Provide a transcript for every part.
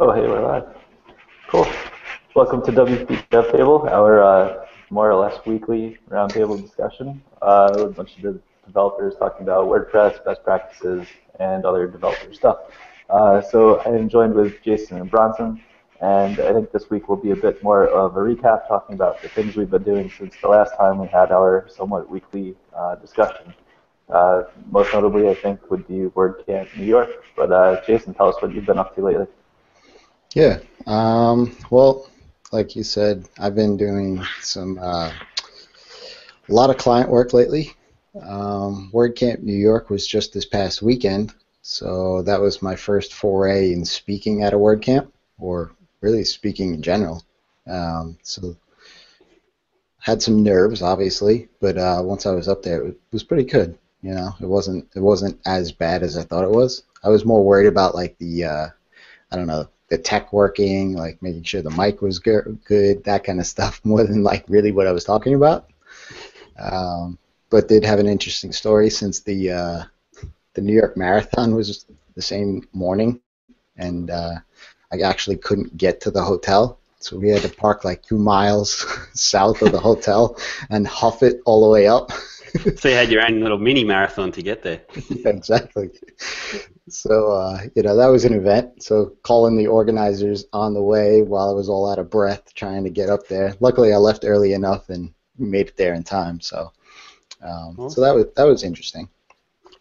Oh, hey, we're live. Cool. Welcome to WP Dev Table, our uh, more or less weekly roundtable discussion uh, with a bunch of de- developers talking about WordPress, best practices, and other developer stuff. Uh, so I am joined with Jason and Bronson, and I think this week will be a bit more of a recap, talking about the things we've been doing since the last time we had our somewhat weekly uh, discussion. Uh, most notably, I think, would be WordCamp New York. But uh, Jason, tell us what you've been up to lately. Yeah. Um, well, like you said, I've been doing some uh, a lot of client work lately. Um, WordCamp New York was just this past weekend, so that was my first foray in speaking at a WordCamp, or really speaking in general. Um, so had some nerves, obviously, but uh, once I was up there, it was pretty good. You know, it wasn't it wasn't as bad as I thought it was. I was more worried about like the uh, I don't know the tech working, like making sure the mic was good, good, that kind of stuff, more than like really what I was talking about. Um, but did have an interesting story since the uh, the New York Marathon was the same morning, and uh, I actually couldn't get to the hotel, so we had to park like two miles south of the hotel and huff it all the way up. so you had your own little mini marathon to get there. yeah, exactly. So uh, you know that was an event. So calling the organizers on the way while I was all out of breath trying to get up there. Luckily, I left early enough and made it there in time. So um, awesome. so that was that was interesting.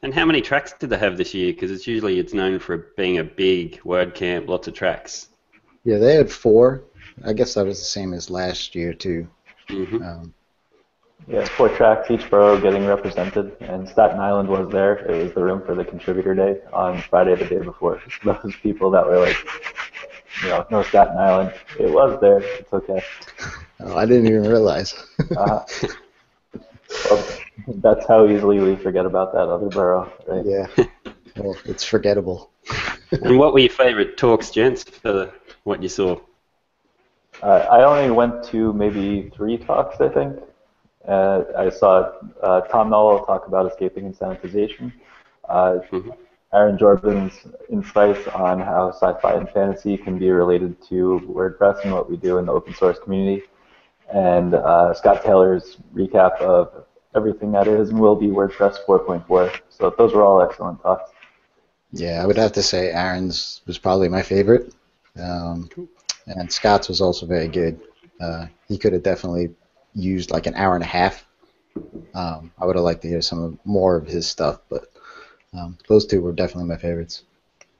And how many tracks did they have this year? Because it's usually it's known for being a big WordCamp, lots of tracks. Yeah, they had four. I guess that was the same as last year too. Mm-hmm. Um, yeah, four tracks, each borough getting represented, and Staten Island was there. It was the room for the contributor day on Friday the day before. Those people that were like, you know, no Staten Island, it was there. It's okay. Oh, I didn't even realize. uh, well, that's how easily we forget about that other borough, right? Yeah. Well, it's forgettable. and what were your favorite talks, gents, for what you saw? Uh, I only went to maybe three talks, I think. Uh, I saw uh, Tom Nowell talk about escaping and sanitization. Uh, mm-hmm. Aaron Jorbin's insights on how sci-fi and fantasy can be related to WordPress and what we do in the open source community. And uh, Scott Taylor's recap of everything that is and will be WordPress 4.4. So those were all excellent talks. Yeah, I would have to say Aaron's was probably my favorite. Um, and Scott's was also very good. Uh, he could have definitely used like an hour and a half. Um, I would have liked to hear some of, more of his stuff, but um, those two were definitely my favorites.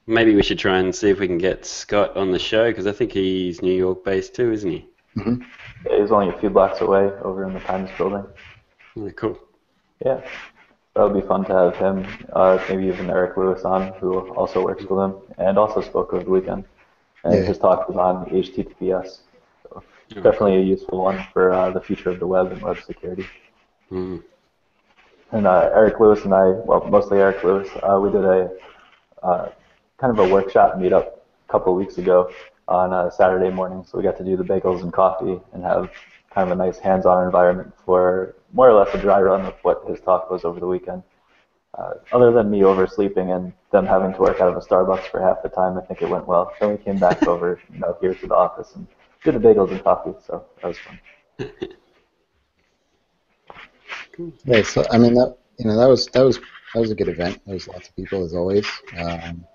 Maybe we should try and see if we can get Scott on the show because I think he's New York based too, isn't he? Mm-hmm. Yeah, he's only a few blocks away over in the Times building. Really cool. Yeah, that would be fun to have him, uh, maybe even Eric Lewis on, who also works with him and also spoke over the weekend. And yeah. his talk was on HTTPS. Definitely a useful one for uh, the future of the web and web security. Mm. And uh, Eric Lewis and I, well, mostly Eric Lewis, uh, we did a uh, kind of a workshop meetup a couple of weeks ago on a Saturday morning. So we got to do the bagels and coffee and have kind of a nice hands-on environment for more or less a dry run of what his talk was over the weekend. Uh, other than me oversleeping and them having to work out of a Starbucks for half the time, I think it went well. Then we came back over, you know, here to the office and did the bagels and coffee, so that was fun. Yeah, so I mean that you know that was that was that was a good event. There was lots of people as always. Um,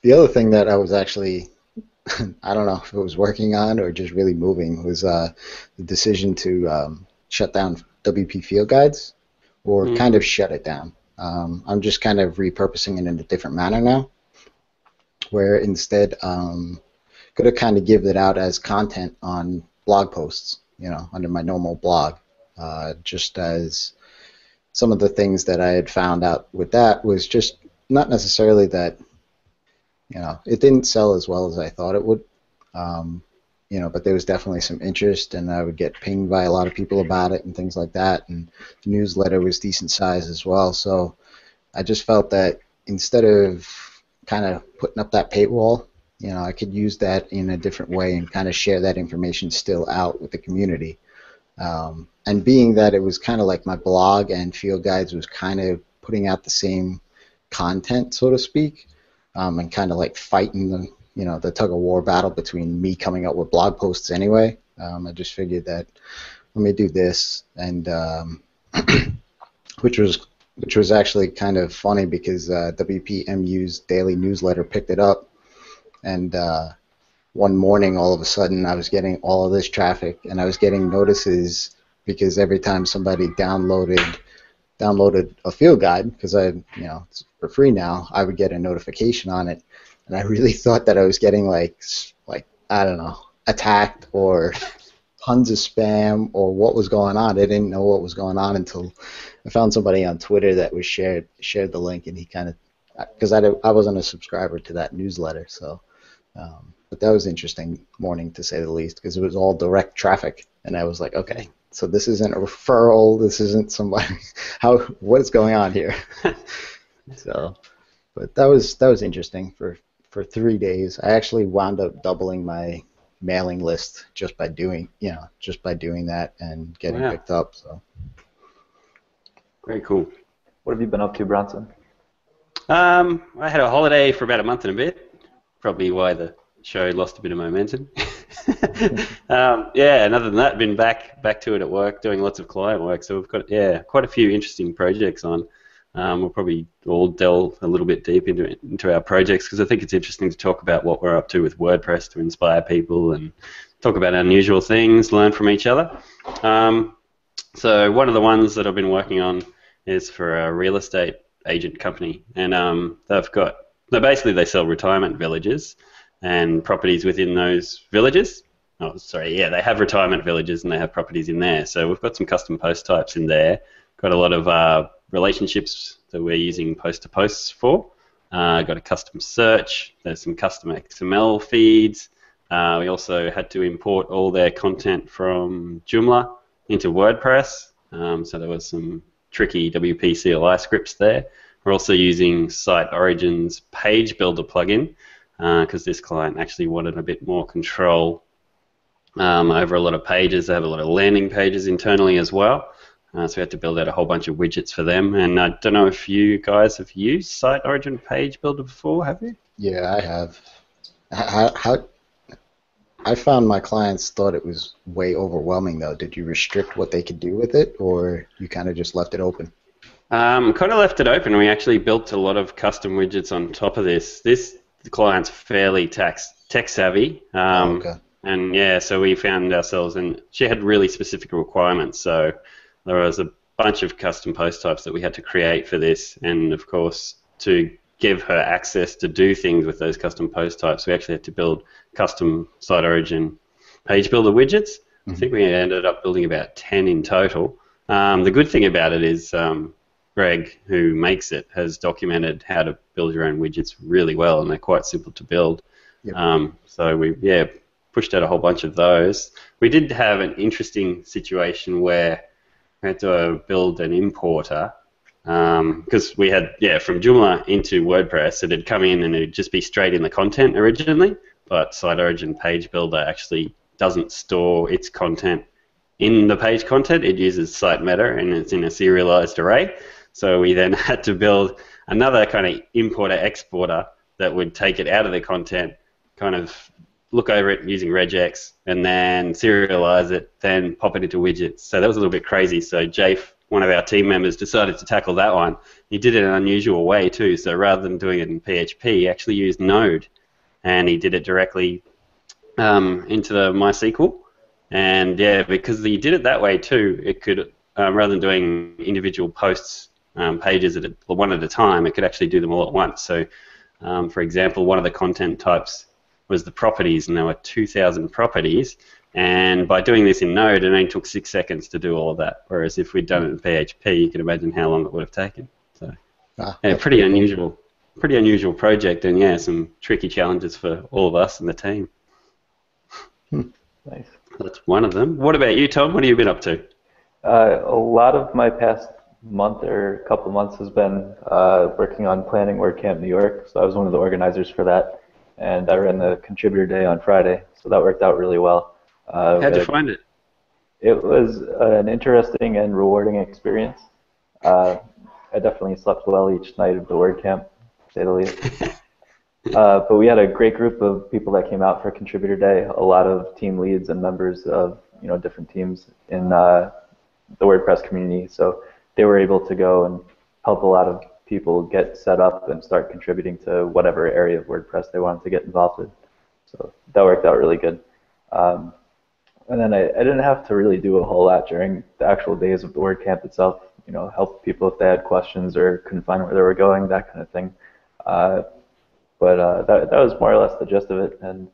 the other thing that I was actually I don't know if it was working on or just really moving was uh, the decision to um, shut down WP Field Guides or mm. kind of shut it down. Um, I'm just kind of repurposing it in a different manner now, where instead um, could have kind of given it out as content on blog posts, you know, under my normal blog, uh, just as some of the things that I had found out with that was just not necessarily that, you know, it didn't sell as well as I thought it would, um, you know, but there was definitely some interest, and I would get pinged by a lot of people about it and things like that, and the newsletter was decent size as well, so I just felt that instead of kind of putting up that paywall you know, I could use that in a different way and kind of share that information still out with the community. Um, and being that it was kind of like my blog and Field Guides was kind of putting out the same content, so to speak, um, and kind of like fighting the you know the tug of war battle between me coming up with blog posts anyway. Um, I just figured that let me do this, and um, which was which was actually kind of funny because uh, WPMU's daily newsletter picked it up, and uh, one morning all of a sudden I was getting all of this traffic, and I was getting notices because every time somebody downloaded downloaded a field guide because I you know it's for free now, I would get a notification on it, and I really thought that I was getting like like I don't know attacked or tons of spam or what was going on. I didn't know what was going on until I found somebody on Twitter that was shared shared the link, and he kind of because I, I wasn't a subscriber to that newsletter, so. Um, but that was interesting morning to say the least because it was all direct traffic, and I was like, okay, so this isn't a referral. This isn't somebody. How what is going on here? so, but that was that was interesting for for three days. I actually wound up doubling my mailing list just by doing you know just by doing that and getting Wow. picked up. So Very cool. What have you been up to, Bronson? Um, I had a holiday for about a month and a bit. Probably why the show lost a bit of momentum. um, yeah, and other than that, been back back to it at work, doing lots of client work. So we've got yeah quite a few interesting projects on. Um, we'll probably all delve a little bit deep into into our projects because I think it's interesting to talk about what we're up to with WordPress to inspire people and talk about unusual things, learn from each other. Um, so one of the ones that I've been working on is for a real estate agent company, and um, they've got they basically they sell retirement villages and properties within those villages. Oh, sorry, yeah, they have retirement villages and they have properties in there. So we've got some custom post types in there. Got a lot of uh, relationships that we're using post to posts for. Uh, got a custom search. There's some custom XML feeds. Uh, we also had to import all their content from Joomla into WordPress. Um, so there was some tricky WP CLI scripts there. We're also using SiteOrigin's Page Builder plugin because this client actually wanted a bit more control um, over a lot of pages. They have a lot of landing pages internally as well. Uh, so we had to build out a whole bunch of widgets for them. And I don't know if you guys have used SiteOrigin Page Builder before, have you? yeah, I have. How, how I found my clients thought it was way overwhelming though. Did you restrict what they could do with it, or you kind of just left it open? Um, kind of left it open. We actually built a lot of custom widgets on top of this. This client's fairly tax, tech savvy. Um, Oh, okay. And yeah, so we found ourselves, and she had really specific requirements. So there was a bunch of custom post types that we had to create for this, and of course, to give her access to do things with those custom post types, we actually had to build custom site origin page builder widgets. I think we ended up building about 10 in total. Um, the good thing about it is um, Greg, who makes it, has documented how to build your own widgets really well, and they're quite simple to build. Yep. Um, so we yeah pushed out a whole bunch of those. We did have an interesting situation where we had to uh, build an importer because we had yeah from Joomla into WordPress it had come in and it'd just be straight in the content originally, but SiteOrigin Page Builder actually doesn't store its content in the page content. It uses site meta and it's in a serialized array. So we then had to build another kind of importer exporter that would take it out of the content, kind of look over it using regex, and then serialize it, then pop it into widgets. So that was a little bit crazy. So Jafe, one of our team members, decided to tackle that one. He did it in an unusual way too. So rather than doing it in PHP, he actually used Node, and he did it directly um, into the MySQL. And yeah, because he did it that way too, it could um, rather than doing individual posts um, pages at a, one at a time, it could actually do them all at once. So, um, for example, one of the content types was the properties, and there were 2,000 properties. And by doing this in Node, it only took six seconds to do all of that. Whereas if we'd done it in PHP, you can imagine how long it would have taken. So, Ah, yeah, pretty cool. unusual, pretty unusual project, and yeah, some tricky challenges for all of us and the team. Nice. That's one of them. What about you, Tom? What have you been up to? Uh, a lot of my past month or a couple months has been uh, working on planning WordCamp New York. So I was one of the organizers for that, and I ran the contributor day on Friday. So that worked out really well. Uh, How'd you find it? It was an interesting and rewarding experience. Uh, I definitely slept well each night of the WordCamp, to say the least. Uh, but we had a great group of people that came out for Contributor Day. A lot of team leads and members of you know different teams in uh, the WordPress community. So they were able to go and help a lot of people get set up and start contributing to whatever area of WordPress they wanted to get involved in. So that worked out really good. Um, and then I, I didn't have to really do a whole lot during the actual days of the WordCamp itself. You know, help people if they had questions or couldn't find where they were going, that kind of thing. Uh, but uh, that, that was more or less the gist of it, and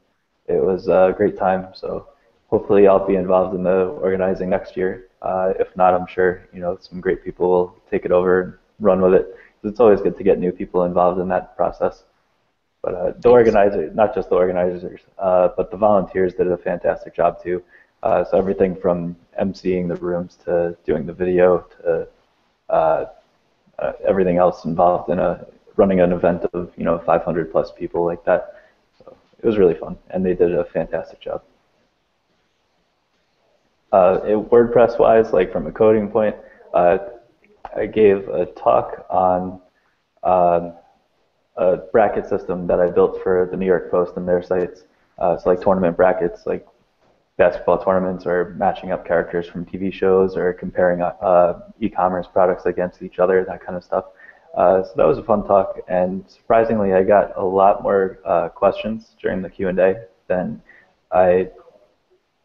it was a great time. So hopefully I'll be involved in the organizing next year. Uh, if not, I'm sure you know some great people will take it over and run with it. It's always good to get new people involved in that process. But uh, the organizers, not just the organizers, uh, but the volunteers did a fantastic job too. Uh, so everything from emceeing the rooms to doing the video to uh, uh, everything else involved in a running an event of you know 500 plus people like that. So it was really fun, and they did a fantastic job. Uh, WordPress wise, like from a coding point, uh, I gave a talk on um, a bracket system that I built for the New York Post and their sites. Uh, so like tournament brackets, like basketball tournaments or matching up characters from TV shows or comparing uh, e-commerce products against each other, that kind of stuff. Uh, so that was a fun talk, and surprisingly, I got a lot more uh, questions during the Q&A than I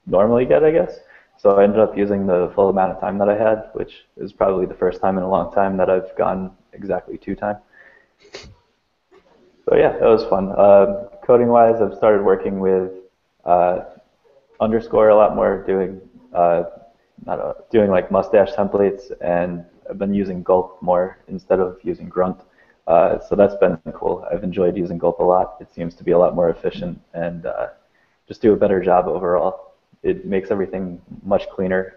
normally get, I guess. So I ended up using the full amount of time that I had, which is probably the first time in a long time that I've gone exactly two time. So yeah, that was fun. Uh, coding-wise, I've started working with uh, underscore a lot more, doing uh, not a, doing like mustache templates, and I've been using Gulp more instead of using Grunt. Uh, so that's been cool. I've enjoyed using Gulp a lot. It seems to be a lot more efficient and uh, just do a better job overall. It makes everything much cleaner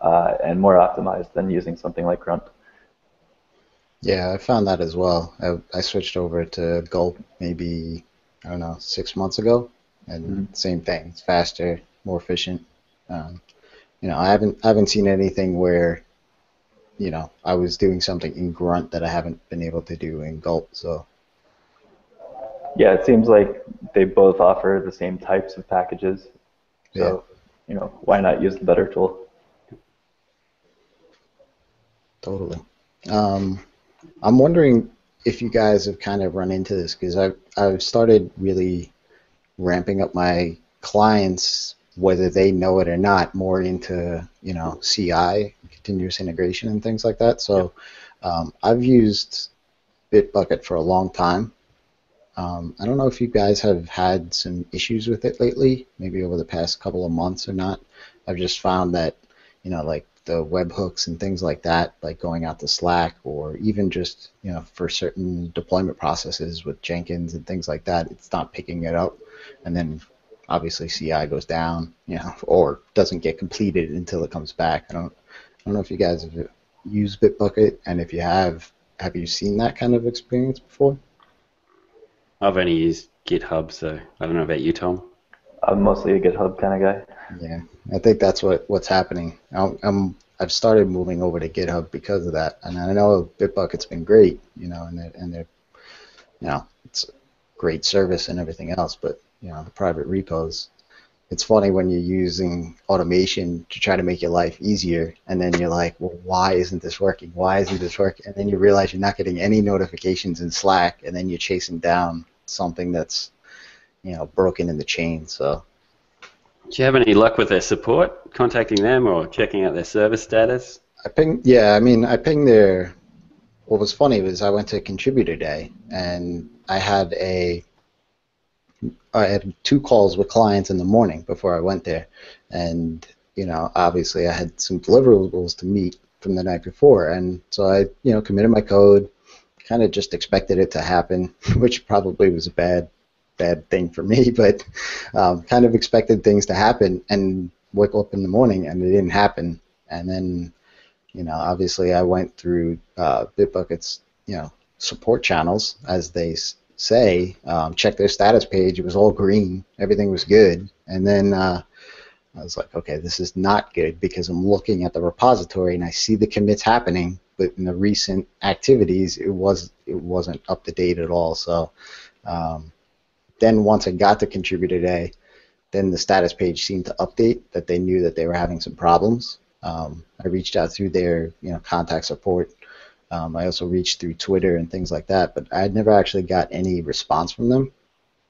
uh, and more optimized than using something like Grunt. Yeah, I found that as well. I, I switched over to Gulp maybe I don't know six months ago, and mm-hmm. same thing. It's faster, more efficient. Um, you know, I haven't I haven't seen anything where you know I was doing something in Grunt that I haven't been able to do in Gulp. So yeah, it seems like they both offer the same types of packages. So yeah. You know, why not use the better tool? Totally. Um, I'm wondering if you guys have kind of run into this because I've I've started really ramping up my clients, whether they know it or not, more into you know CI, continuous integration, and things like that. So um, I've used Bitbucket for a long time. Um, I don't know if you guys have had some issues with it lately, maybe over the past couple of months or not. I've just found that you know like the webhooks and things like that, like going out to Slack or even just you know for certain deployment processes with Jenkins and things like that, it's not picking it up, and then obviously CI goes down, you know, or doesn't get completed until it comes back. I don't, I don't know if you guys have used Bitbucket, and if you have, have you seen that kind of experience before? I've only used GitHub, so I don't know about you, Tom. I'm mostly a GitHub kind of guy. Yeah, I think that's what what's happening. I'm, I'm I've started moving over to GitHub because of that, and I know Bitbucket's been great, you know, and they're, and they're you know it's a great service and everything else, but you know the private repos. It's funny when you're using automation to try to make your life easier, and then you're like, well, why isn't this working? Why isn't this working? And then you realize you're not getting any notifications in Slack, and then you're chasing down something that's you know broken in the chain. So. Do you have any luck with their support, contacting them or checking out their service status? I pinged. Yeah, I mean, I pinged their. What was funny was I went to contributor day and I had a. I had two calls with clients in the morning before I went there, and you know, obviously I had some deliverables to meet from the night before, and so I, you know, committed my code, kind of just expected it to happen, which probably was a bad bad thing for me, but um, kind of expected things to happen and wake up in the morning and it didn't happen. And then, you know, obviously I went through uh, Bitbucket's, you know, support channels, as they say, um, checked their status page. It was all green. Everything was good. And then uh, I was like, okay, this is not good because I'm looking at the repository and I see the commits happening, but in the recent activities, it was it wasn't up to date at all. So um, then once I got to contributor day, then the status page seemed to update that they knew that they were having some problems. Um, I reached out through their you know contact support. Um, I also reached through Twitter and things like that, but I never actually got any response from them,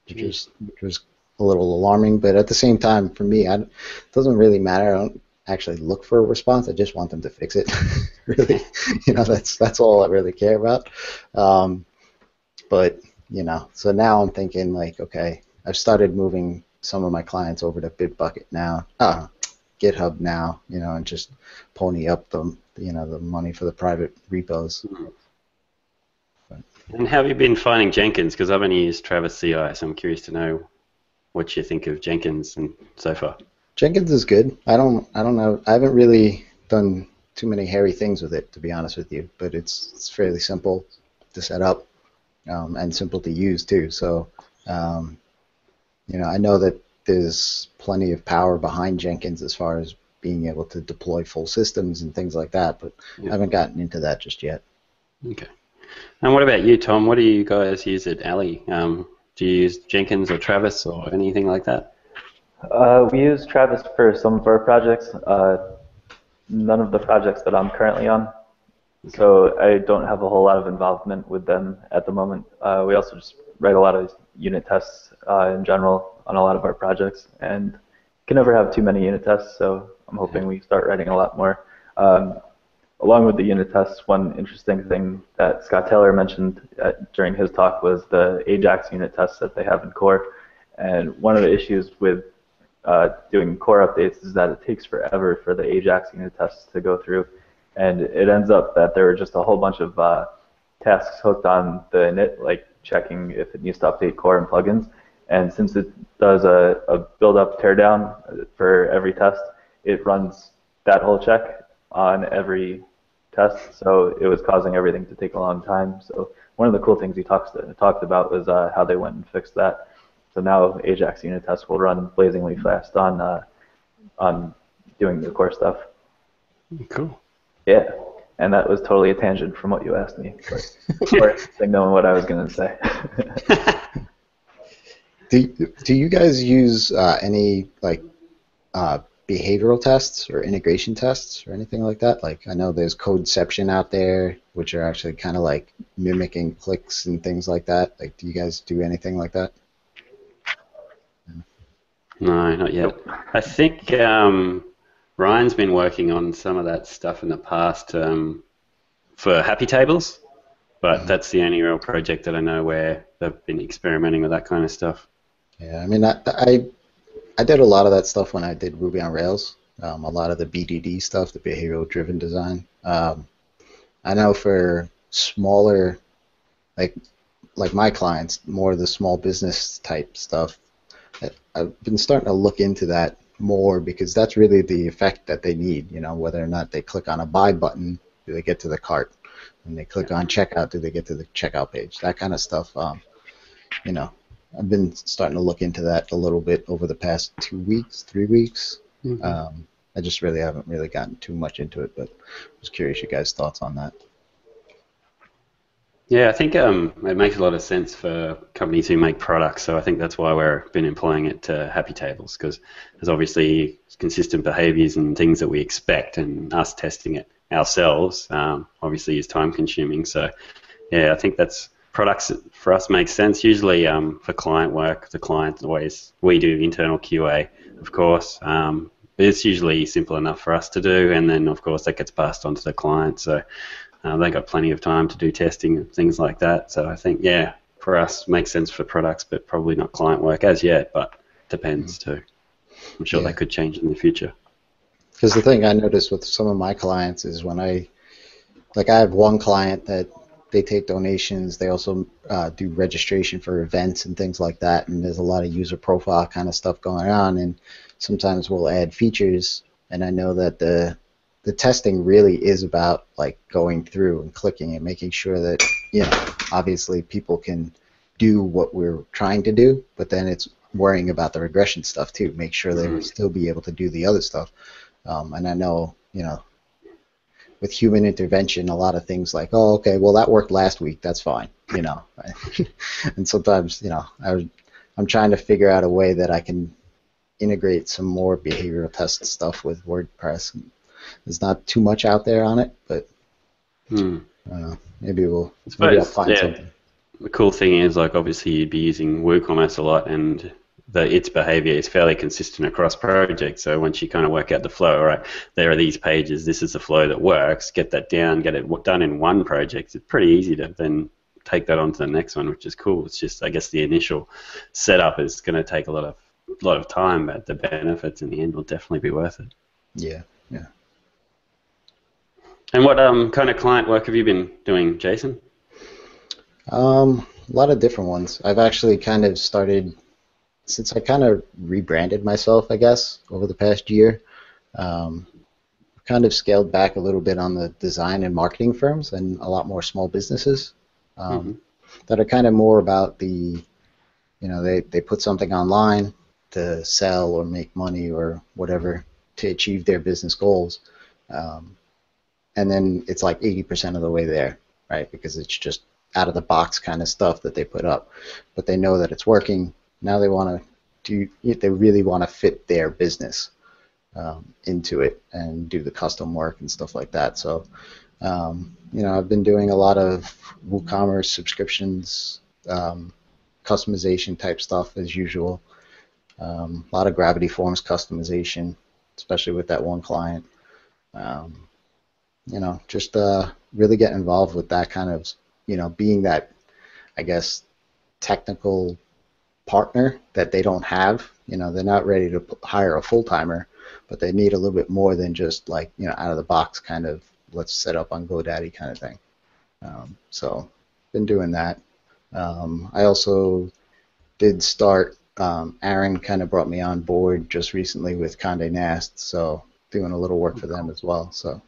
which was which was a little alarming. But at the same time, for me, I, it doesn't really matter. I don't actually look for a response. I just want them to fix it. really, you know, that's that's all I really care about. Um, but you know, so now I'm thinking like, okay, I've started moving some of my clients over to Bitbucket now, uh, GitHub now, you know, and just pony up the you know the money for the private repos. And how have you been finding Jenkins? Because I've only used Travis CI, so I'm curious to know what you think of Jenkins and so far. Jenkins is good. I don't I don't know. I haven't really done too many hairy things with it, to be honest with you. But it's it's fairly simple to set up um, and simple to use too. So um, you know, I know that there's plenty of power behind Jenkins as far as being able to deploy full systems and things like that, but yeah. I haven't gotten into that just yet. Okay. And what about you, Tom? What do you guys use at Alley? Um, do you use Jenkins or Travis or anything like that? Uh, we use Travis for some of our projects. Uh, none of the projects that I'm currently on. So I don't have a whole lot of involvement with them at the moment. Uh, we also just write a lot of unit tests uh, in general on a lot of our projects, and can never have too many unit tests. So I'm hoping we start writing a lot more. Um, along with the unit tests, one interesting thing that Scott Taylor mentioned at, uh, during his talk was the Ajax unit tests that they have in core. And one of the issues with uh, doing core updates is that it takes forever for the Ajax unit tests to go through. And it ends up that there are just a whole bunch of uh, tasks hooked on the init, like checking if it needs to update core and plugins. And since it does a, a build up teardown for every test, it runs that whole check on every test. So it was causing everything to take a long time. So one of the cool things he talks to, talked about was uh, how they went and fixed that. So now Ajax unit tests will run blazingly fast on uh, on doing the core stuff. Cool. Yeah and that was totally a tangent from what you asked me. Or knowing what I was going to say. do Do you guys use uh, any like uh, behavioral tests or integration tests or anything like that? Like I know there's Codeception out there, which are actually kind of like mimicking clicks and things like that. Like, do you guys do anything like that? No, not yet. I think um, Ryan's been working on some of that stuff in the past um, for Happy Tables, but mm-hmm. that's the only real project that I know where they've been experimenting with that kind of stuff. Yeah, I mean, I, I, I did a lot of that stuff when I did Ruby on Rails. Um, a lot of the BDD stuff, the behavioral driven design. Um, I know for smaller, like like my clients, more of the small business type stuff. I've been starting to look into that more because that's really the effect that they need. You know, whether or not they click on a buy button, do they get to the cart? When they click on checkout, do they get to the checkout page? That kind of stuff. Um, you know, I've been starting to look into that a little bit over the past two weeks, three weeks. Mm-hmm. Um, I just really haven't really gotten too much into it, but I was curious your guys' thoughts on that. Yeah, I think um, it makes a lot of sense for companies who make products. So I think that's why we've been employing it to Happy Tables because there's obviously consistent behaviors and things that we expect, and us testing it ourselves um, obviously is time consuming. So yeah, I think that's products for us makes sense. Usually um, for client work, the client always we do internal QA, of course. Um, it's usually simple enough for us to do, and then of course that gets passed on to the client. So uh, they got plenty of time to do testing and things like that. So I think, yeah, for us, makes sense for products, but probably not client work as yet, but depends mm-hmm. too. I'm sure yeah. that could change in the future. Because the thing I noticed with some of my clients is when I, like, I have one client that they take donations. They also uh, do registration for events and things like that. And there's a lot of user profile kind of stuff going on. And sometimes we'll add features. And I know that the the testing really is about like going through and clicking and making sure that you know obviously people can do what we're trying to do, but then it's worrying about the regression stuff too. Make sure they will mm-hmm. still be able to do the other stuff. Um, and I know you know with human intervention, a lot of things like, oh, okay, well that worked last week, that's fine, you know. and sometimes, you know, I I'm trying to figure out a way that I can integrate some more behavioral test stuff with WordPress. There's not too much out there on it, but Hmm. uh, maybe we'll maybe I'll find yeah. something. The cool thing is, like, obviously, you'd be using WooCommerce a lot, and the its behavior is fairly consistent across projects. So once you kind of work out the flow, all right, there are these pages. This is the flow that works. Get that down. Get it done in one project. It's pretty easy to then take that on to the next one, which is cool. It's just, I guess, the initial setup is going to take a lot of lot of time, but the benefits in the end will definitely be worth it. Yeah. And what um, kind of client work have you been doing, Jason? Um, a lot of different ones. I've actually kind of started since I kind of rebranded myself, I guess, over the past year. Um, kind of scaled back a little bit on the design and marketing firms and a lot more small businesses um, that are kind of more about the, you know, they, they put something online to sell or make money or whatever to achieve their business goals. Um, and then it's like 80% of the way there, right? Because it's just out of the box kind of stuff that they put up, but they know that it's working. Now they want to do. They really want to fit their business um, into it and do the custom work and stuff like that. So, um, you know, I've been doing a lot of WooCommerce subscriptions, um, customization type stuff as usual. Um, a lot of Gravity Forms customization, especially with that one client. Um, you know, just uh, really get involved with that kind of, you know, being that, I guess, technical partner that they don't have. You know, they're not ready to hire a full timer, but they need a little bit more than just like, you know, out of the box kind of let's set up on GoDaddy kind of thing. Um, so, been doing that. Um, I also did start. Um, Aaron kind of brought me on board just recently with Conde Nast, so doing a little work for them as well. So.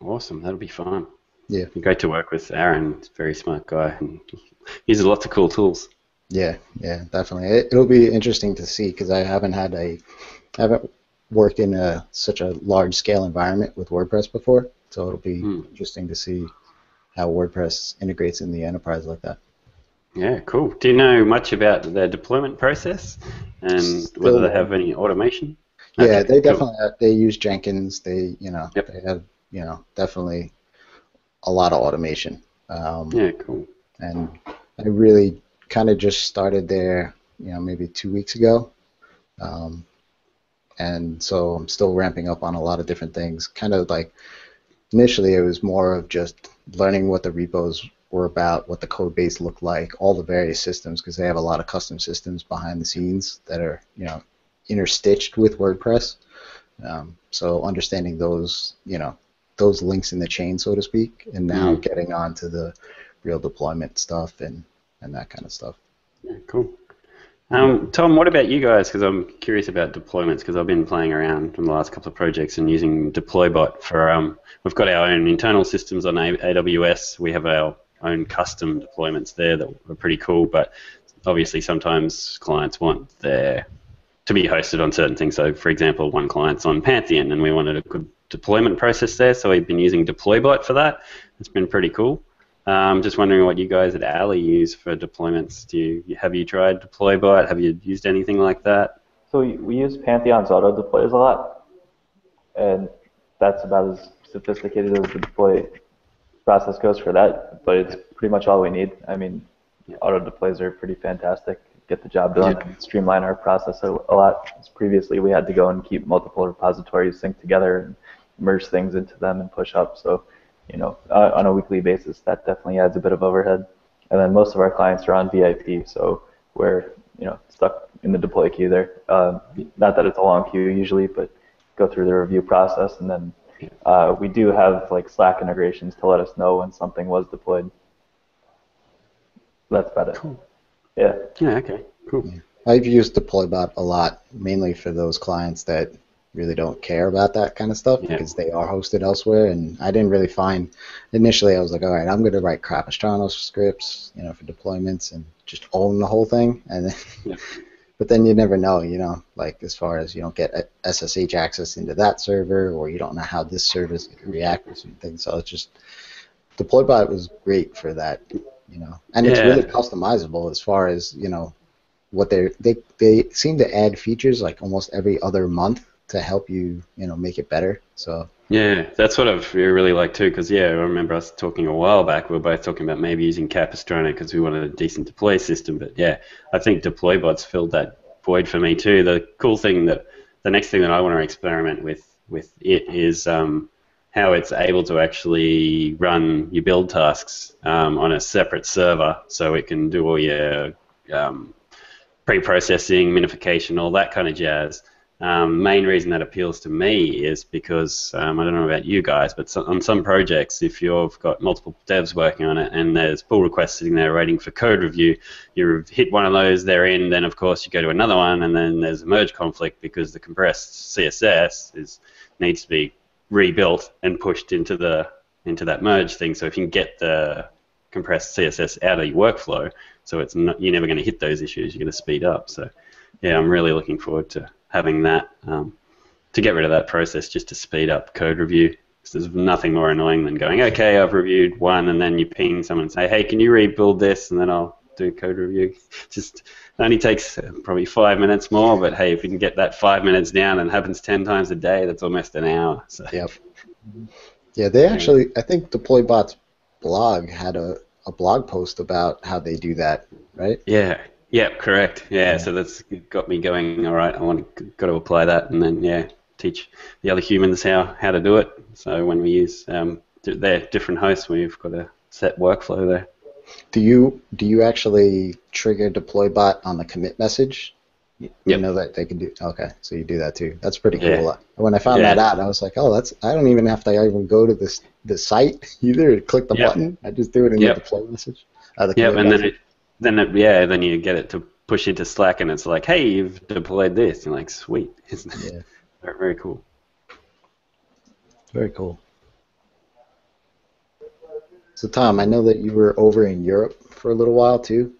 Awesome, that'll be fun. Yeah. Great to work with Aaron. He's a very smart guy and he uses lots of cool tools. Yeah, yeah, definitely. It, it'll be interesting to see because I haven't had a, I haven't worked in a such a large scale environment with WordPress before, so it'll be Hmm. interesting to see how WordPress integrates in the enterprise like that. Yeah, cool. Do you know much about their deployment process and whether they have any automation? Yeah, Okay, they cool. definitely have, they use Jenkins. They you know Yep. they have you know definitely a lot of automation. Um, Yeah, cool. and I really kind of just started there, you know, maybe two weeks ago, um, and so I'm still ramping up on a lot of different things. Kind of like initially, it was more of just learning what the repos were about, what the code base looked like, all the various systems, because they have a lot of custom systems behind the scenes that are, you know, interstitched with WordPress. Um, so understanding those, you know, those links in the chain, so to speak, and now Mm. getting on to the real deployment stuff and, and that kind of stuff. Yeah, cool. Um, Tom, what about you guys? Because I'm curious about deployments because I've been playing around in the last couple of projects and using Deploybot for. Um, we've got our own internal systems on AWS. We have our own custom deployments there that are pretty cool. But obviously, sometimes clients want their to be hosted on certain things. So, for example, one client's on Pantheon, and we wanted a good deployment process there. So we've been using Deploybot for that. It's been pretty cool. Um, just wondering what you guys at Alley use for deployments. Do you have you tried Deploybot? Have you used anything like that? So we, we use Pantheon's auto deploys a lot, and that's about as sophisticated as the deploy process goes for that. But it's pretty much all we need. I mean, auto deploys are pretty fantastic. Get the job done and streamline our process a, a lot. As previously, we had to go and keep multiple repositories synced together and merge things into them and push up. So, you know, uh, on a weekly basis, that definitely adds a bit of overhead. And then most of our clients are on VIP, so we're you know stuck in the deploy queue there. Um, not that it's a long queue usually, but go through the review process, and then uh, we do have like Slack integrations to let us know when something was deployed. That's about it. Cool. Yeah. Yeah. Okay. Cool. I've used Deploybot a lot, mainly for those clients that really don't care about that kind of stuff Yeah. because they are hosted elsewhere. And I didn't really find initially. I was like, all right, I'm going to write Capistrano scripts, you know, for deployments and just own the whole thing. And then, Yeah. but then you never know, you know, like as far as you don't get SSH access into that server, or you don't know how this service can react with some things. So it's just Deploybot was great for that, you know, and it's really customizable as far as you know what they they they seem to add features like almost every other month to help you you know make it better. So Yeah, that's what I've really like too. Because yeah, I remember us talking a while back. We were both talking about maybe using Capistrano because we wanted a decent deploy system. But yeah, I think DeployBots filled that void for me too. The cool thing that the next thing that I want to experiment with with it is um, how it's able to actually run your build tasks um, on a separate server, so it can do all your um, pre-processing, minification, all that kind of jazz. Um, main reason that appeals to me is because um, I don't know about you guys, but so, on some projects, if you've got multiple devs working on it and there's pull requests sitting there waiting for code review, you hit one of those, they're in, then of course you go to another one, and then there's a merge conflict because the compressed CSS is needs to be rebuilt and pushed into the into that merge thing. So if you can get the compressed CSS out of your workflow, so it's not, you're never going to hit those issues. You're going to speed up. So yeah, I'm really looking forward to having that um, to get rid of that process just to speed up code review. Because there's nothing more annoying than going, okay, I've reviewed one, and then you ping someone and say, hey, can you rebuild this, and then I'll do code review. Just it only takes uh, probably five minutes more, but hey, if you can get that five minutes down and happens ten times a day, that's almost an hour. So. Yep. Yeah, they actually, I think DeployBot's blog had a, a blog post about how they do that, right? Yeah, yeah, correct. Yeah, yeah, so that's got me going. All right, I want to got to apply that, and then yeah, teach the other humans how how to do it. So when we use um, their different hosts, we've got a set workflow there. Do you do you actually trigger DeployBot on the commit message? You yep. know that they can do. Okay, so you do that too. That's pretty cool. Yeah. When I found yeah. that out, I was like, oh, that's. I don't even have to even go to this the site either. To click the yep. button. I just do it in yep. the deploy message. Uh, yeah, and message. then it, then it, yeah, then you get it to push into Slack, and it's like, hey, you've deployed this. You're like, sweet. Isn't it? Yeah. very, very cool. Very cool. So Tom, I know that you were over in Europe for a little while too.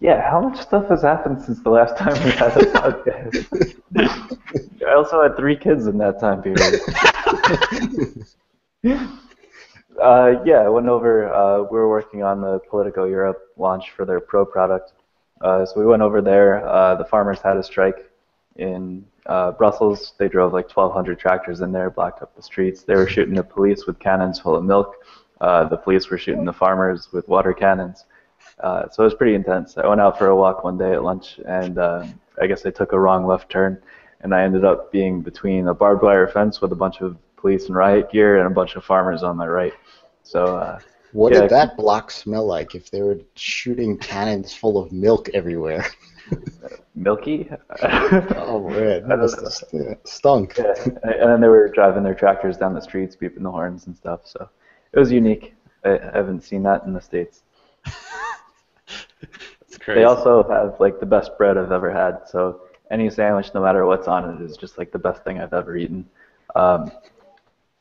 Yeah, how much stuff has happened since the last time we had a podcast? I also had three kids in that time period. uh, yeah, I went over. Uh, we were working on the Politico Europe launch for their Pro product. Uh, so we went over there. Uh, the farmers had a strike in uh, Brussels. They drove like 1,200 tractors in there, blocked up the streets. They were shooting the police with cannons full of milk. Uh, the police were shooting the farmers with water cannons. So it was pretty intense. I went out for a walk one day at lunch, and uh, I guess I took a wrong left turn, and I ended up being between a barbed wire fence with a bunch of police and riot gear and a bunch of farmers on my right. So. Uh, what yeah, did that block smell like if they were shooting cannons full of milk everywhere? Milky? oh man, that must stunk. Yeah, and then they were driving their tractors down the streets, beeping the horns and stuff. So it was unique. I haven't seen that in the states. That's crazy. They also have like the best bread I've ever had. So any sandwich, no matter what's on it, is just like the best thing I've ever eaten. Um,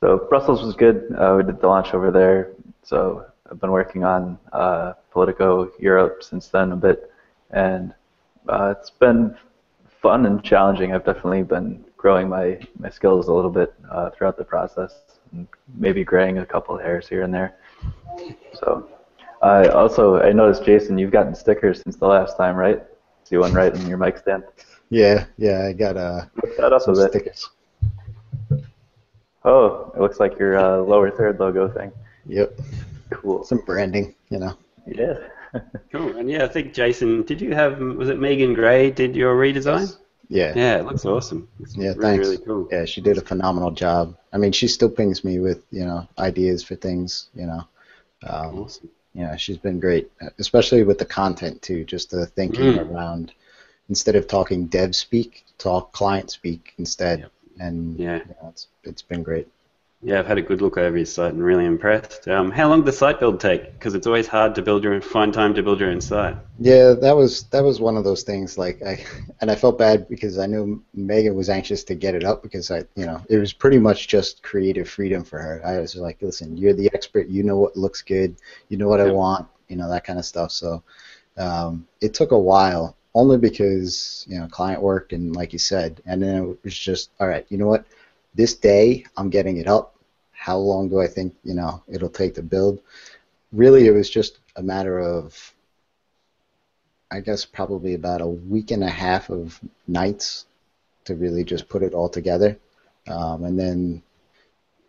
so Brussels was good. Uh, we did the launch over there. So I've been working on uh, Politico Europe since then a bit, and uh, it's been fun and challenging. I've definitely been growing my, my skills a little bit uh, throughout the process, and maybe graying a couple of hairs here and there. So uh, also, I noticed, Jason, you've gotten stickers since the last time, right? See one right in your mic stand. Yeah, yeah, I got uh, that up some stickers. Oh, it looks like your uh, lower third logo thing. Yep. Cool. Some branding, you know. Yeah. cool. And yeah, I think Jason, did you have was it Megan Gray did your redesign? Yes. Yeah. Yeah, it looks awesome. It's yeah, really, thanks. Really cool. Yeah, she did a phenomenal job. I mean, she still pings me with you know ideas for things. You know. Um, awesome yeah, she's been great, especially with the content too. Just the thinking mm. around instead of talking dev speak, talk client speak instead, yep. And yeah, you know, it's it's been great. Yeah, I've had a good look over your site and really impressed. Um, how long did the site build take? Because it's always hard to build your find time to build your own site. Yeah, that was that was one of those things. Like I, and I felt bad because I knew Megan was anxious to get it up because I, you know, it was pretty much just creative freedom for her. I was like, listen, you're the expert. You know what looks good. You know what I want. You know that kind of stuff. So um, it took a while, only because you know client work and like you said, and then it was just all right. You know what? this day I'm getting it up. How long do I think you know it'll take to build? Really, it was just a matter of I guess probably about a week and a half of nights to really just put it all together, um, and then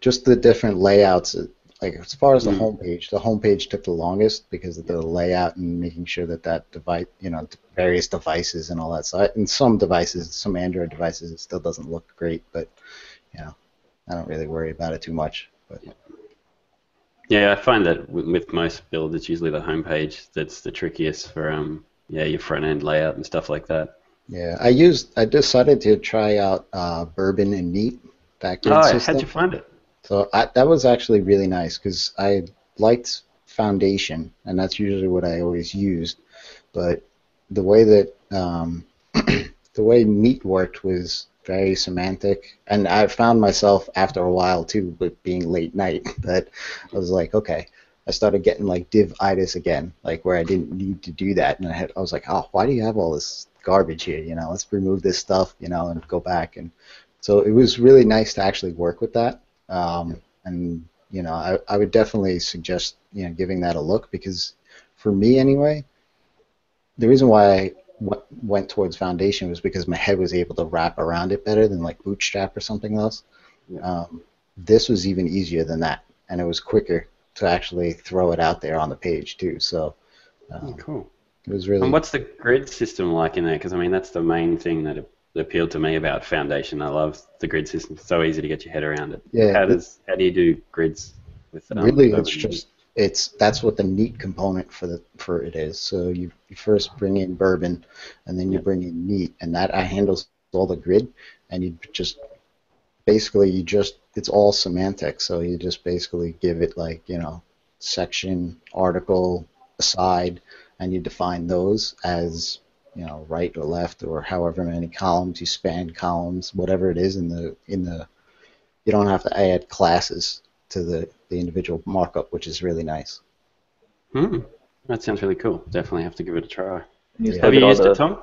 just the different layouts. Like as far as the Mm. homepage, the homepage took the longest because of the layout and making sure that that device, you know, various devices and all that. So, I, and some devices, some Android devices, it still doesn't look great, but you know, I don't really worry about it too much. But Yeah, I find that with, with most builds, it's usually the homepage that's the trickiest for um, yeah, your front end layout and stuff like that. yeah, I used, I decided to try out uh, Bourbon and Neat grid Oh, system. how'd you find it? So I, that was actually really nice because I liked Foundation, and that's usually what I always used. But the way that um, the way Neat worked was very semantic, and I found myself after a while too, with being late night, that I was like, okay. I started getting like div-itis again, like where I didn't need to do that, and I, had, I was like, oh, why do you have all this garbage here? You know, let's remove this stuff, you know, and go back. And so it was really nice to actually work with that. Um, and you know, I, I would definitely suggest you know giving that a look because for me anyway, the reason why I w- went towards Foundation was because my head was able to wrap around it better than like Bootstrap or something else. Um, this was even easier than that, and it was quicker to actually throw it out there on the page too. So Oh, um, cool. it was really And what's the grid system like in there? Because I mean, that's the main thing that appealed to me about Foundation. I love the grid system. It's so easy to get your head around it. Yeah, How does how do you do grids with um, really it's just it's that's what the neat component for the for it is so you, you first bring in bourbon and then you Yeah. bring in neat and that handles all the grid and you just basically you just it's all semantic so you just basically give it like you know section article aside and you define those as you know right or left or however many columns you span columns whatever it is in the in the you don't have to add classes to the, the individual markup, which is really nice. Hmm. That sounds really cool. Definitely have to give it a try. You Yeah. Have you used the- it, Tom?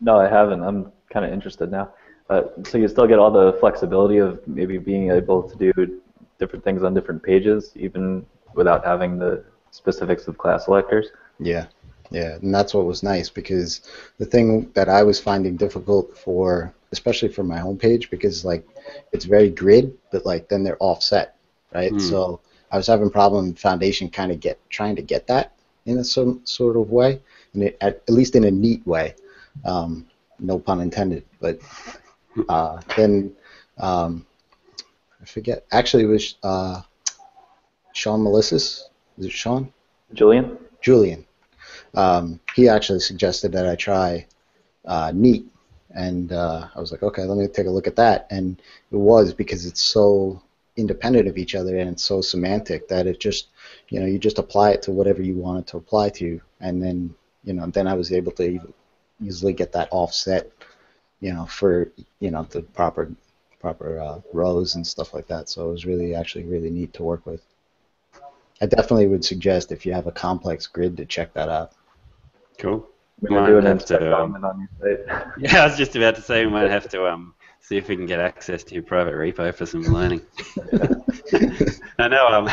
No, I haven't. I'm kind of interested now. Uh, so you still get all the flexibility of maybe being able to do different things on different pages, even without having the specifics of class selectors. Yeah, yeah, and that's what was nice because the thing that I was finding difficult for, especially for my homepage, because like it's very grid, but like then they're offset, right? Hmm. So I was having problem in Foundation kind of get trying to get that in a some sort of way, and it, at, at least in a neat way. Um, no pun intended, but uh, then um, I forget. Actually, it was uh, Sean Melissus. Is it Sean? Julian? Julian. Um, he actually suggested that I try uh, Neat, and uh, I was like, okay, let me take a look at that. And it was because it's so independent of each other and it's so semantic that it just, you know, you just apply it to whatever you want it to apply to, and then, you know, then I was able to easily get that offset, you know, for you know the proper proper uh, rows and stuff like that. So it was really actually really neat to work with. I definitely would suggest if you have a complex grid to check that out. Cool. We're Might have to, um, on your site. Yeah, I was just about to say we might have to um, see if we can get access to your private repo for some learning. I know um,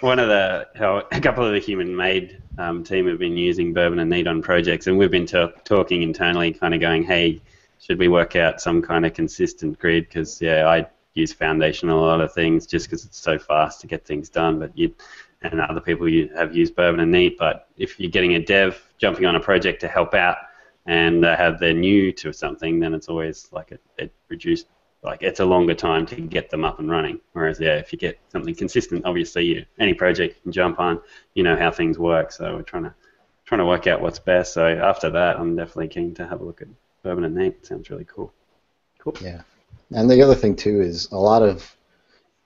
one of the a couple of the human made um, team have been using Bourbon and Neat on projects, and we've been ta- talking internally, kind of going, "Hey, should we work out some kind of consistent grid?" Because yeah, I use Foundation a lot of things just because it's so fast to get things done, but you and other people have used Bourbon and Neat. But if you're getting a dev jumping on a project to help out and they have they're new to something, then it's always like it, it reduced like it's a longer time to get them up and running. Whereas yeah, if you get something consistent, obviously you any project you can jump on, you know how things work. So we're trying to trying to work out what's best. So after that, I'm definitely keen to have a look at Bourbon and Neat. Sounds really cool. cool. Yeah. And the other thing too is a lot of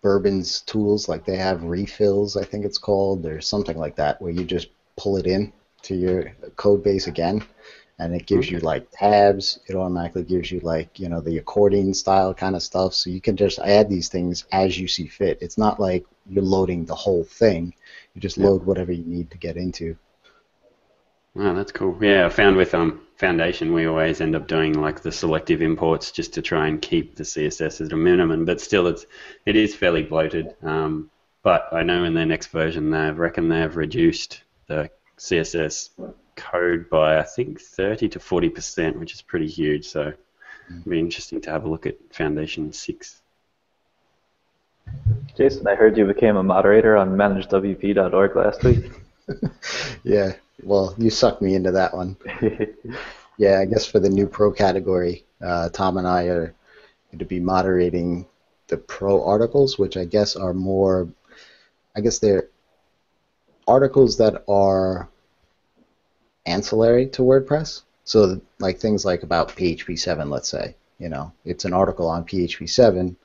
Bourbon's tools, like they have refills, I think it's called, or something like that, where you just pull it in to your code base again, and it gives you like tabs. It automatically gives you like you know the accordion style kind of stuff, so you can just add these things as you see fit. It's not like you're loading the whole thing. You just Yeah. load whatever you need to get into. Wow, that's cool. Yeah, I found with um Foundation we always end up doing like the selective imports just to try and keep the CSS at a minimum, but still it's it is fairly bloated. Um, but I know in their next version they reckon they've reduced the CSS code by I think 30 to 40 percent, which is pretty huge. So it'd be interesting to have a look at Foundation Six. Jason, I heard you became a moderator on managewp.org last week. yeah, well, you sucked me into that one. yeah, I guess for the new pro category, uh, Tom and I are going to be moderating the pro articles, which I guess are more, I guess they're articles that are ancillary to WordPress. So, like things like about PHP 7, let's say, you know, it's an article on PHP 7,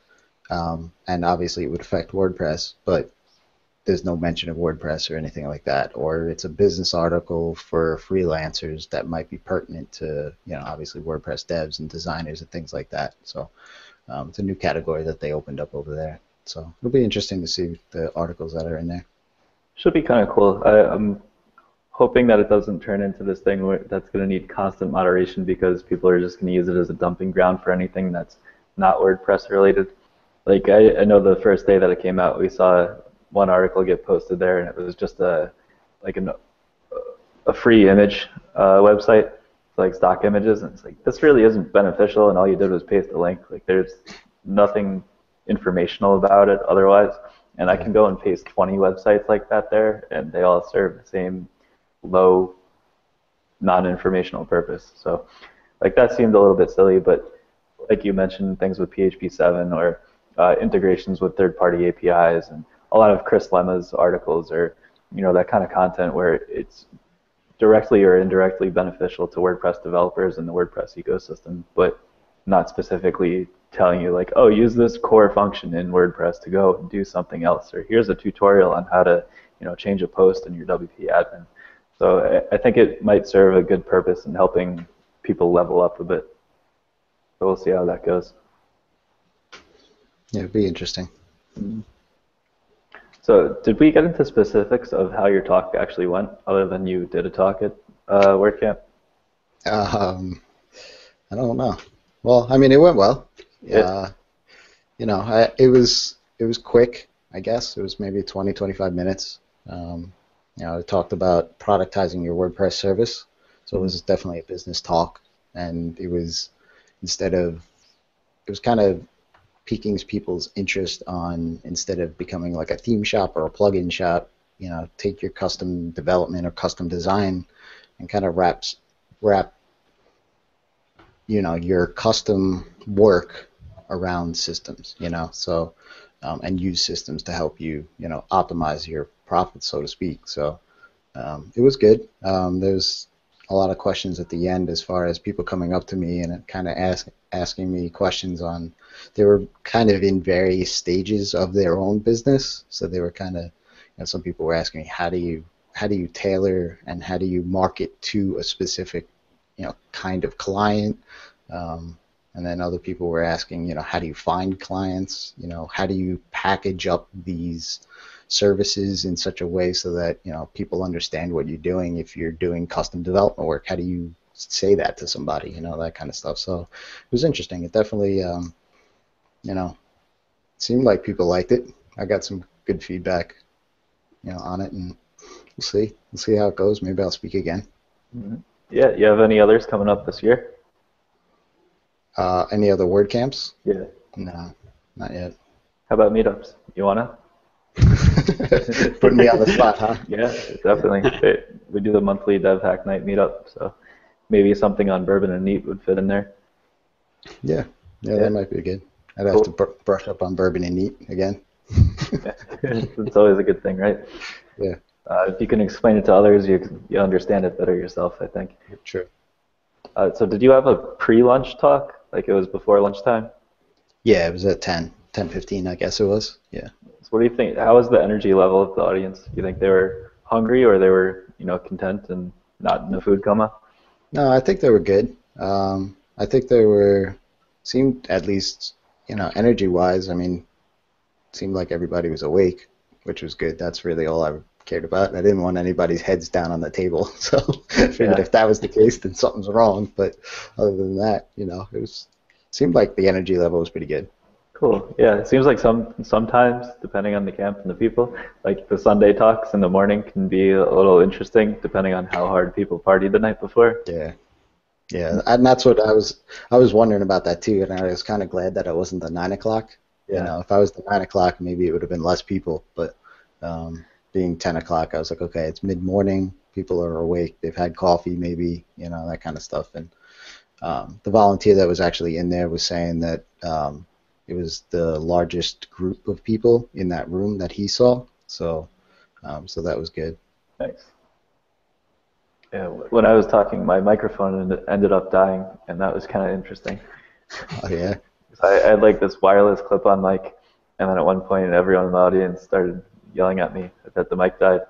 um, and obviously it would affect WordPress, but there's no mention of WordPress or anything like that. Or it's a business article for freelancers that might be pertinent to, you know, obviously WordPress devs and designers and things like that. So, um, it's a new category that they opened up over there. So it'll be interesting to see the articles that are in there. Should be kind of cool. I, I'm hoping that it doesn't turn into this thing where that's going to need constant moderation because people are just going to use it as a dumping ground for anything that's not WordPress related. Like I, I know the first day that it came out, we saw one article get posted there, and it was just a like an, a free image uh, website, like stock images, and it's like this really isn't beneficial, and all you did was paste a link. Like there's nothing informational about it otherwise, and I can go and paste 20 websites like that there, and they all serve the same low non-informational purpose. So like that seemed a little bit silly, but like you mentioned, things with PHP 7 or uh, integrations with third-party APIs and a lot of Chris Lema's articles or you know that kind of content where it's directly or indirectly beneficial to WordPress developers and the WordPress ecosystem, but not specifically telling you like, oh, use this core function in WordPress to go and do something else, or here's a tutorial on how to you know change a post in your WP admin. So I, think it might serve a good purpose in helping people level up a bit. So we'll see how that goes. Yeah, it'd be interesting. Mm-hmm. So did we get into specifics of how your talk actually went, other than you did a talk at uh, WordCamp? Um, I don't know. Well, I mean, it went well. Yeah. Uh, you know, I, it was it was quick. I guess it was maybe 20, 25 minutes. Um, you know, I talked about productizing your WordPress service, so it was mm-hmm. definitely a business talk, and it was instead of it was kind of piquing people's interest on instead of becoming like a theme shop or a plugin shop, you know, take your custom development or custom design and kind of wraps wrap you know your custom work around systems, you know, so um, and use systems to help you, you know, optimize your profits, so to speak. So um, it was good. Um, there's a lot of questions at the end as far as people coming up to me and kind of ask, asking me questions on. They were kind of in various stages of their own business, so they were kind of. You know, some people were asking me, how do you how do you tailor and how do you market to a specific, you know, kind of client? Um, and then other people were asking, you know, how do you find clients? You know, how do you package up these services in such a way so that you know people understand what you're doing? If you're doing custom development work, how do you say that to somebody? You know, that kind of stuff. So it was interesting. It definitely, um, you know, seemed like people liked it. I got some good feedback, you know, on it, and we'll see. We'll see how it goes. Maybe I'll speak again. Mm-hmm. Yeah. You have any others coming up this year? Uh, any other WordCamps? Yeah. No, not yet. How about meetups? You wanna? Putting me on the spot, huh? Yeah, definitely. we do the monthly Dev Hack Night meetup, so maybe something on Bourbon and Neat would fit in there. Yeah, yeah, yeah. that might be good. I'd cool. have to br- brush up on Bourbon and Neat again. it's always a good thing, right? Yeah. Uh, if you can explain it to others, you you understand it better yourself. I think. True. Uh, so, did you have a pre-lunch talk? Like it was before lunchtime? Yeah, it was at 10, 10.15, I guess it was. Yeah. So what do you think? How was the energy level of the audience? Do you think they were hungry or they were, you know, content and not in a food coma? No, I think they were good. Um, I think they were seemed at least, you know, energy-wise. I mean, seemed like everybody was awake, which was good. That's really all I cared about. I didn't want anybody's heads down on the table. So I figured yeah. if that was the case, then something's wrong. But other than that, you know, it was seemed like the energy level was pretty good. Cool. Yeah, it seems like some sometimes, depending on the camp and the people, like the Sunday talks in the morning can be a little interesting, depending on how hard people partied the night before. Yeah. Yeah, and that's what I was. I was wondering about that too, and I was kind of glad that it wasn't the nine o'clock. Yeah. You know, if I was the nine o'clock, maybe it would have been less people. But um, being ten o'clock, I was like, okay, it's mid morning. People are awake. They've had coffee, maybe. You know, that kind of stuff. And um, the volunteer that was actually in there was saying that um, it was the largest group of people in that room that he saw. So, um, so that was good. Nice. Yeah, when I was talking, my microphone ended- ended up dying, and that was kind of interesting. Oh yeah. I, I had like this wireless clip-on mic, and then at one point, everyone in the audience started yelling at me that the mic died,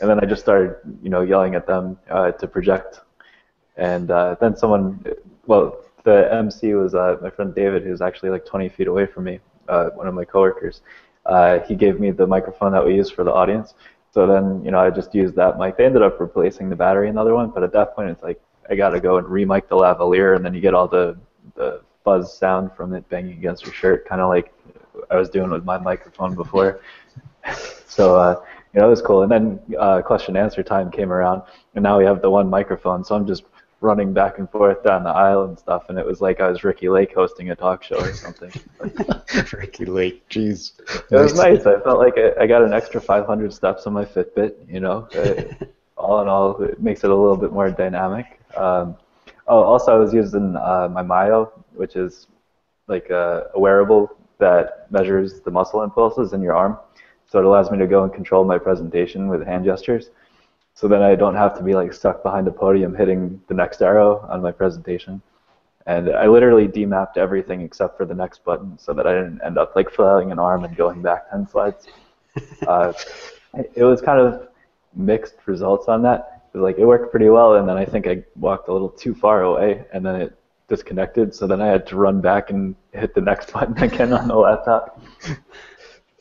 and then I just started, you know, yelling at them uh, to project, and uh, then someone, well, the MC was uh, my friend David, who's actually like 20 feet away from me, uh, one of my coworkers. Uh, he gave me the microphone that we use for the audience. So then, you know, I just used that mic. They ended up replacing the battery in the other one, but at that point, it's like I got to go and remic the lavalier, and then you get all the the fuzz sound from it banging against your shirt, kind of like I was doing with my microphone before. so, uh, you know, it was cool. And then uh, question and answer time came around, and now we have the one microphone. So I'm just running back and forth down the aisle and stuff, and it was like I was Ricki Lake hosting a talk show or something. Ricki Lake, jeez. It was nice. I felt like I, I got an extra 500 steps on my Fitbit. You know, all in all, it makes it a little bit more dynamic. Um, oh, also I was using uh, my Myo, which is like a, a wearable that measures the muscle impulses in your arm. So it allows me to go and control my presentation with hand gestures. So then I don't have to be like stuck behind a podium hitting the next arrow on my presentation. And I literally demapped everything except for the next button so that I didn't end up like flailing an arm and going back 10 slides. Uh, it it was kind of mixed results on that. It was like it worked pretty well, and then I think I walked a little too far away, and then it disconnected. So then I had to run back and hit the next button again on the laptop.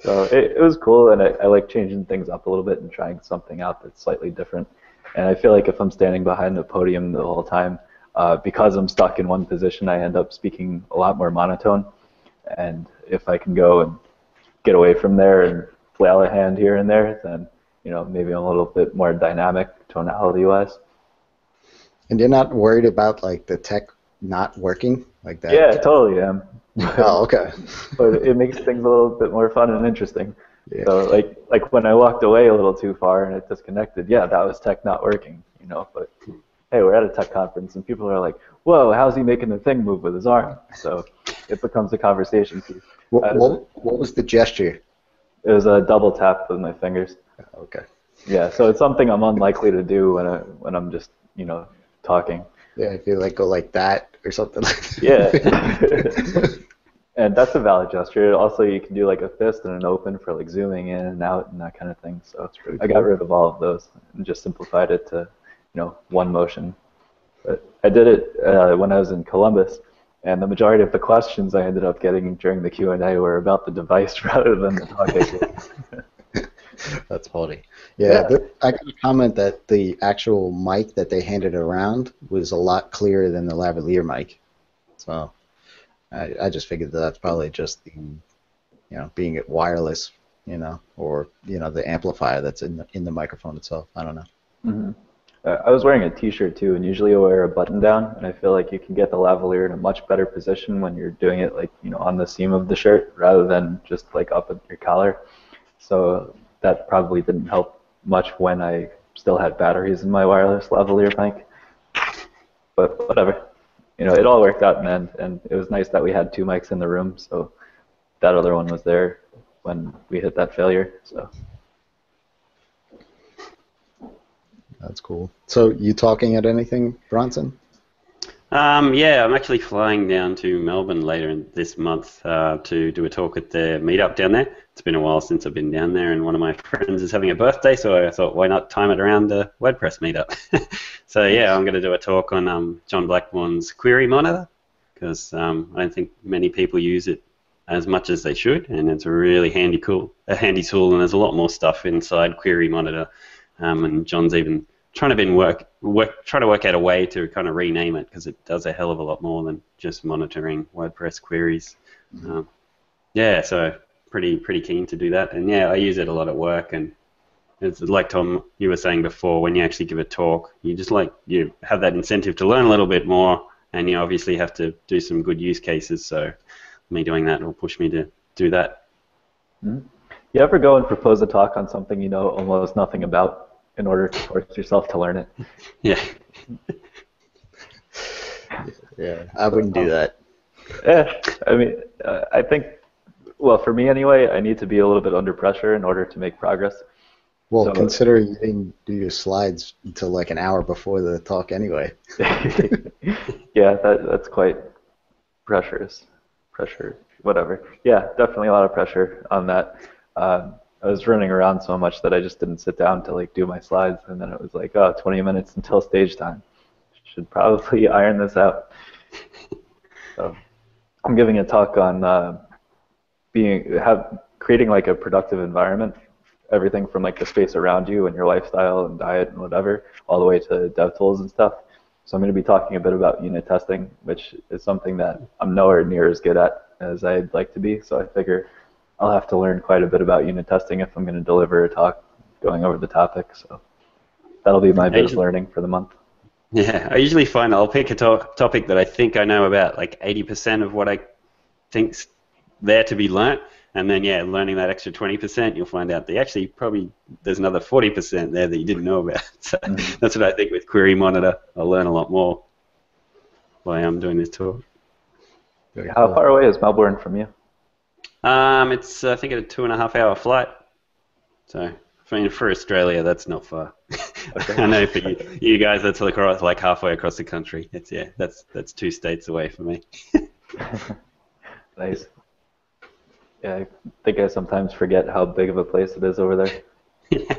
So it, it was cool, and I, I like changing things up a little bit and trying something out that's slightly different. And I feel like if I'm standing behind the podium the whole time, uh, because I'm stuck in one position, I end up speaking a lot more monotone. And if I can go and get away from there and flail a hand here and there, then you know maybe I'm a little bit more dynamic tonality-wise. And you're not worried about like the tech not working like that? Yeah, totally am. Oh, okay. but it makes things a little bit more fun and interesting. Yeah. So like like when I walked away a little too far and it disconnected, yeah, that was tech not working, you know. But hey, we're at a tech conference and people are like, "Whoa, how's he making the thing move with his arm?" So it becomes a conversation piece. What, what, what was the gesture? It was a double tap with my fingers. Oh, okay. Yeah, so it's something I'm unlikely to do when I when I'm just you know talking. Yeah, I feel like go like that or something like that. Yeah. and that's a valid gesture. Also, you can do like a fist and an open for like zooming in and out and that kind of thing. So it's pretty I got cool. rid of all of those and just simplified it to, you know, one motion. But I did it uh, when I was in Columbus, and the majority of the questions I ended up getting during the Q and A were about the device rather than the talk. I gave. That's funny. Yeah, Yeah. I got a comment that the actual mic that they handed around was a lot clearer than the lavalier mic. So I, I just figured that that's probably just the, you know, being it wireless, you know, or you know the amplifier that's in the, in the microphone itself. I don't know. hmm Uh, I was wearing a T-shirt too, and usually I wear a button down, and I feel like you can get the lavalier in a much better position when you're doing it like you know on the seam of the shirt rather than just like up at your collar. So that probably didn't help much when I still had batteries in my wireless lavalier mic. But whatever, you know, it all worked out in the end, and it was nice that we had two mics in the room, so that other one was there when we hit that failure. So. That's cool. So you talking at anything, Bronson? Um, yeah, I'm actually flying down to Melbourne later in this month uh, to do a talk at the meetup down there. It's been a while since I've been down there, and one of my friends is having a birthday, so I thought, why not time it around the WordPress meetup? so yeah, I'm going to do a talk on um, John Blackbourn's Query Monitor because um, I don't think many people use it as much as they should, and it's a really handy cool, a handy tool, and there's a lot more stuff inside Query Monitor. Um, and John's even trying to been work, work trying to work out a way to kind of rename it because it does a hell of a lot more than just monitoring WordPress queries. Um, yeah, so pretty pretty keen to do that. And yeah, I use it a lot at work. And it's like Tom, you were saying before, when you actually give a talk, you just like you have that incentive to learn a little bit more, and you obviously have to do some good use cases. So me doing that will push me to do that. Mm-hmm. You ever go and propose a talk on something you know almost nothing about in order to force yourself to learn it? Yeah. yeah, I wouldn't do that. Yeah, I mean, uh, I think, well, for me anyway, I need to be a little bit under pressure in order to make progress. Well, So- consider you didn't do your slides until like an hour before the talk anyway. yeah, that that's quite pressures, Pressure, whatever. Yeah, definitely a lot of pressure on that. Um, I was running around so much that I just didn't sit down to like do my slides, and then it was like, oh, 20 minutes until stage time. Should probably iron this out. So, I'm giving a talk on uh, being have creating like a productive environment everything from like the space around you and your lifestyle and diet and whatever, all the way to dev tools and stuff. So I'm going to be talking a bit about unit testing, which is something that I'm nowhere near as good at as I'd like to be. So I figure I'll have to learn quite a bit about unit testing if I'm going to deliver a talk going over the topic. So that'll be my bit learning for the month. Yeah, I usually find I'll pick a to- topic that I think I know about, like 80% of what I think's there to be learnt, and then yeah, learning that extra 20%, you'll find out that actually probably there's another 40% there that you didn't know about. So Mhm. that's what I think with Query Monitor. I'll learn a lot more while I'm doing this talk. How far away is Melbourne from you? Um, it's I think a two and a half hour flight. So I mean, for Australia, that's not far. Okay. I know for you, you guys, that's like, across- like halfway across the country. It's yeah, that's that's two states away for me. nice. Yeah, I think I sometimes forget how big of a place it is over there.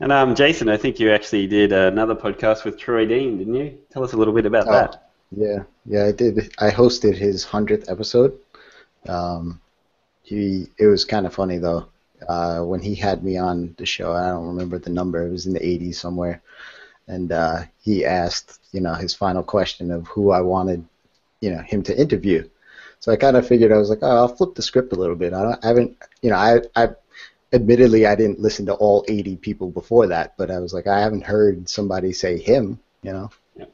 and um, Jason, I think you actually did another podcast with Troy Dean, didn't you? Tell us a little bit about Oh. that. Yeah, yeah, I did. I hosted his hundredth episode. Um, he, it was kind of funny though. Uh, when he had me on the show, I don't remember the number. It was in the '80s somewhere, and uh, he asked, you know, his final question of who I wanted, you know, him to interview. So I kind of figured I was like, oh, I'll flip the script a little bit. I, don't, I haven't, you know, I, I, admittedly, I didn't listen to all 80 people before that, but I was like, I haven't heard somebody say him, you know.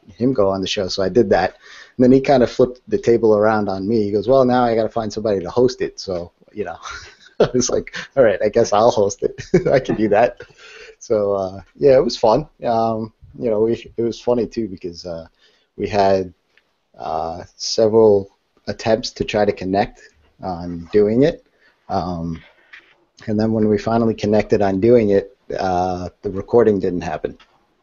Him go on the show. So I did that. And then he kind of flipped the table around on me. He goes, well, now I got to find somebody to host it. So, you know, I was like, all right, I guess I'll host it. I can do that. So, uh, yeah, it was fun. Um, you know, we, it was funny too because uh, we had uh, several attempts to try to connect on doing it. Um, and then when we finally connected on doing it, uh, the recording didn't happen.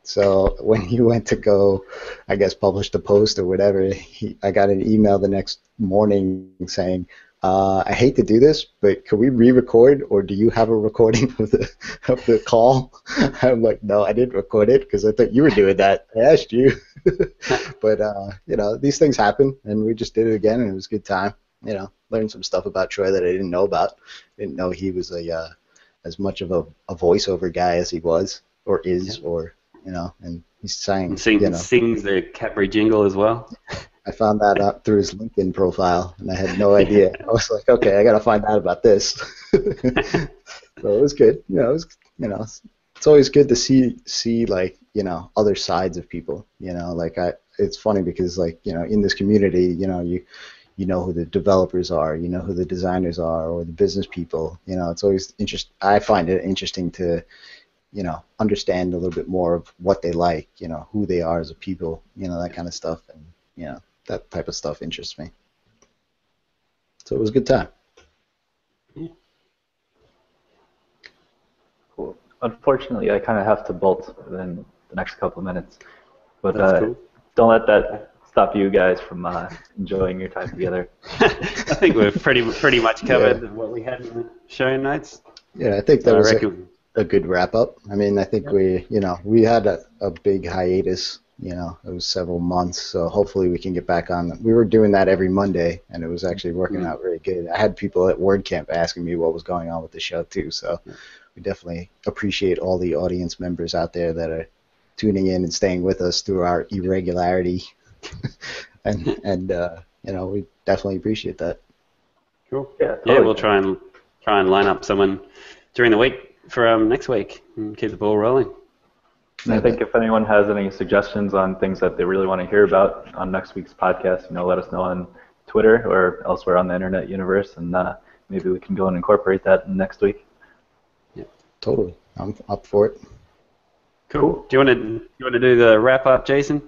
So when he went to go, I guess, publish the post or whatever, he, I got an email the next morning saying, uh, "I hate to do this, but can we re-record, or do you have a recording of the of the call?" I'm like, "No, I didn't record it because I thought you were doing that. I asked you." but uh, you know, these things happen, and we just did it again, and it was a good time. You know, learned some stuff about Troy that I didn't know about. Didn't know he was a uh, as much of a, a voiceover guy as he was or is, or you know, and he's saying, And sing, you know, sings the Cadbury jingle as well. I found that out through his LinkedIn profile, and I had no idea. I was like, okay, I gotta find out about this. so it was good. You know, it was, you know, it's, it's always good to see see like you know other sides of people. You know, like I, it's funny because like you know in this community, you know you you know who the developers are, you know who the designers are, or the business people. You know, it's always interest. I find it interesting to you know understand a little bit more of what they like. You know, who they are as a people. You know, that kind of stuff, and you know that type of stuff interests me. So it was a good time. Cool. Unfortunately, I kind of have to bolt in the next couple of minutes, but uh, cool. don't let that stop you guys from uh, enjoying your time together. I think we've pretty pretty much covered what we had in the show notes. Yeah, I think that I was a, good wrap up. I mean, I think we, you know, we had a, a big hiatus. You know, it was several months, so hopefully we can get back on. We were doing that every Monday, and it was actually working Mhm. out very good. I had people at WordCamp asking me what was going on with the show too, so we definitely appreciate all the audience members out there that are tuning in and staying with us through our irregularity, and and uh, you know we definitely appreciate that. Cool. Yeah, Yeah, we'll try and try and line up someone during the week for um, next week and keep the ball rolling. And I think if anyone has any suggestions on things that they really want to hear about on next week's podcast, you know, let us know on Twitter or elsewhere on the internet universe, and uh, maybe we can go and incorporate that next week. Totally. I'm up for it. Cool. Do you want to do you want to do the wrap up, Jason?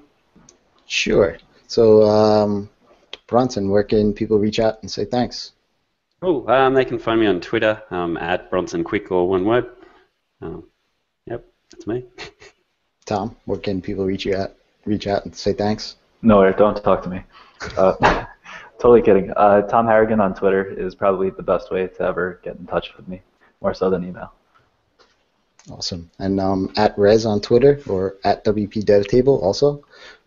Sure. So, um, Bronson, where can people reach out and say thanks? Cool. Um, they can find me on Twitter um, at Bronson Quick or one word. Um, yep, that's me. Tom, where can people reach you at? Reach out and say thanks. No, don't talk to me. Uh, totally kidding. Uh, Tom Harrigan on Twitter is probably the best way to ever get in touch with me, more so than email. Awesome. And um, at Rez on Twitter or at WP Dev Table also.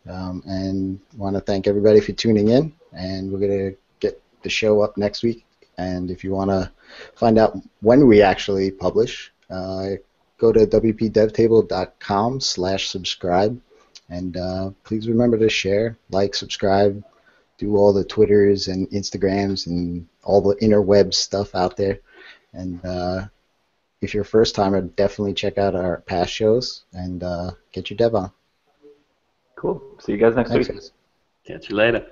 Um, and want to thank everybody for tuning in. And we're going to get the show up next week. And if you want to find out when we actually publish, uh, go to wpdevtable.com slash subscribe. And uh, please remember to share, like, subscribe, do all the Twitters and Instagrams and all the interweb stuff out there. And uh, if you're a first timer, definitely check out our past shows and uh, get your dev on. Cool. See you guys next Thanks, week. guys. Catch you later.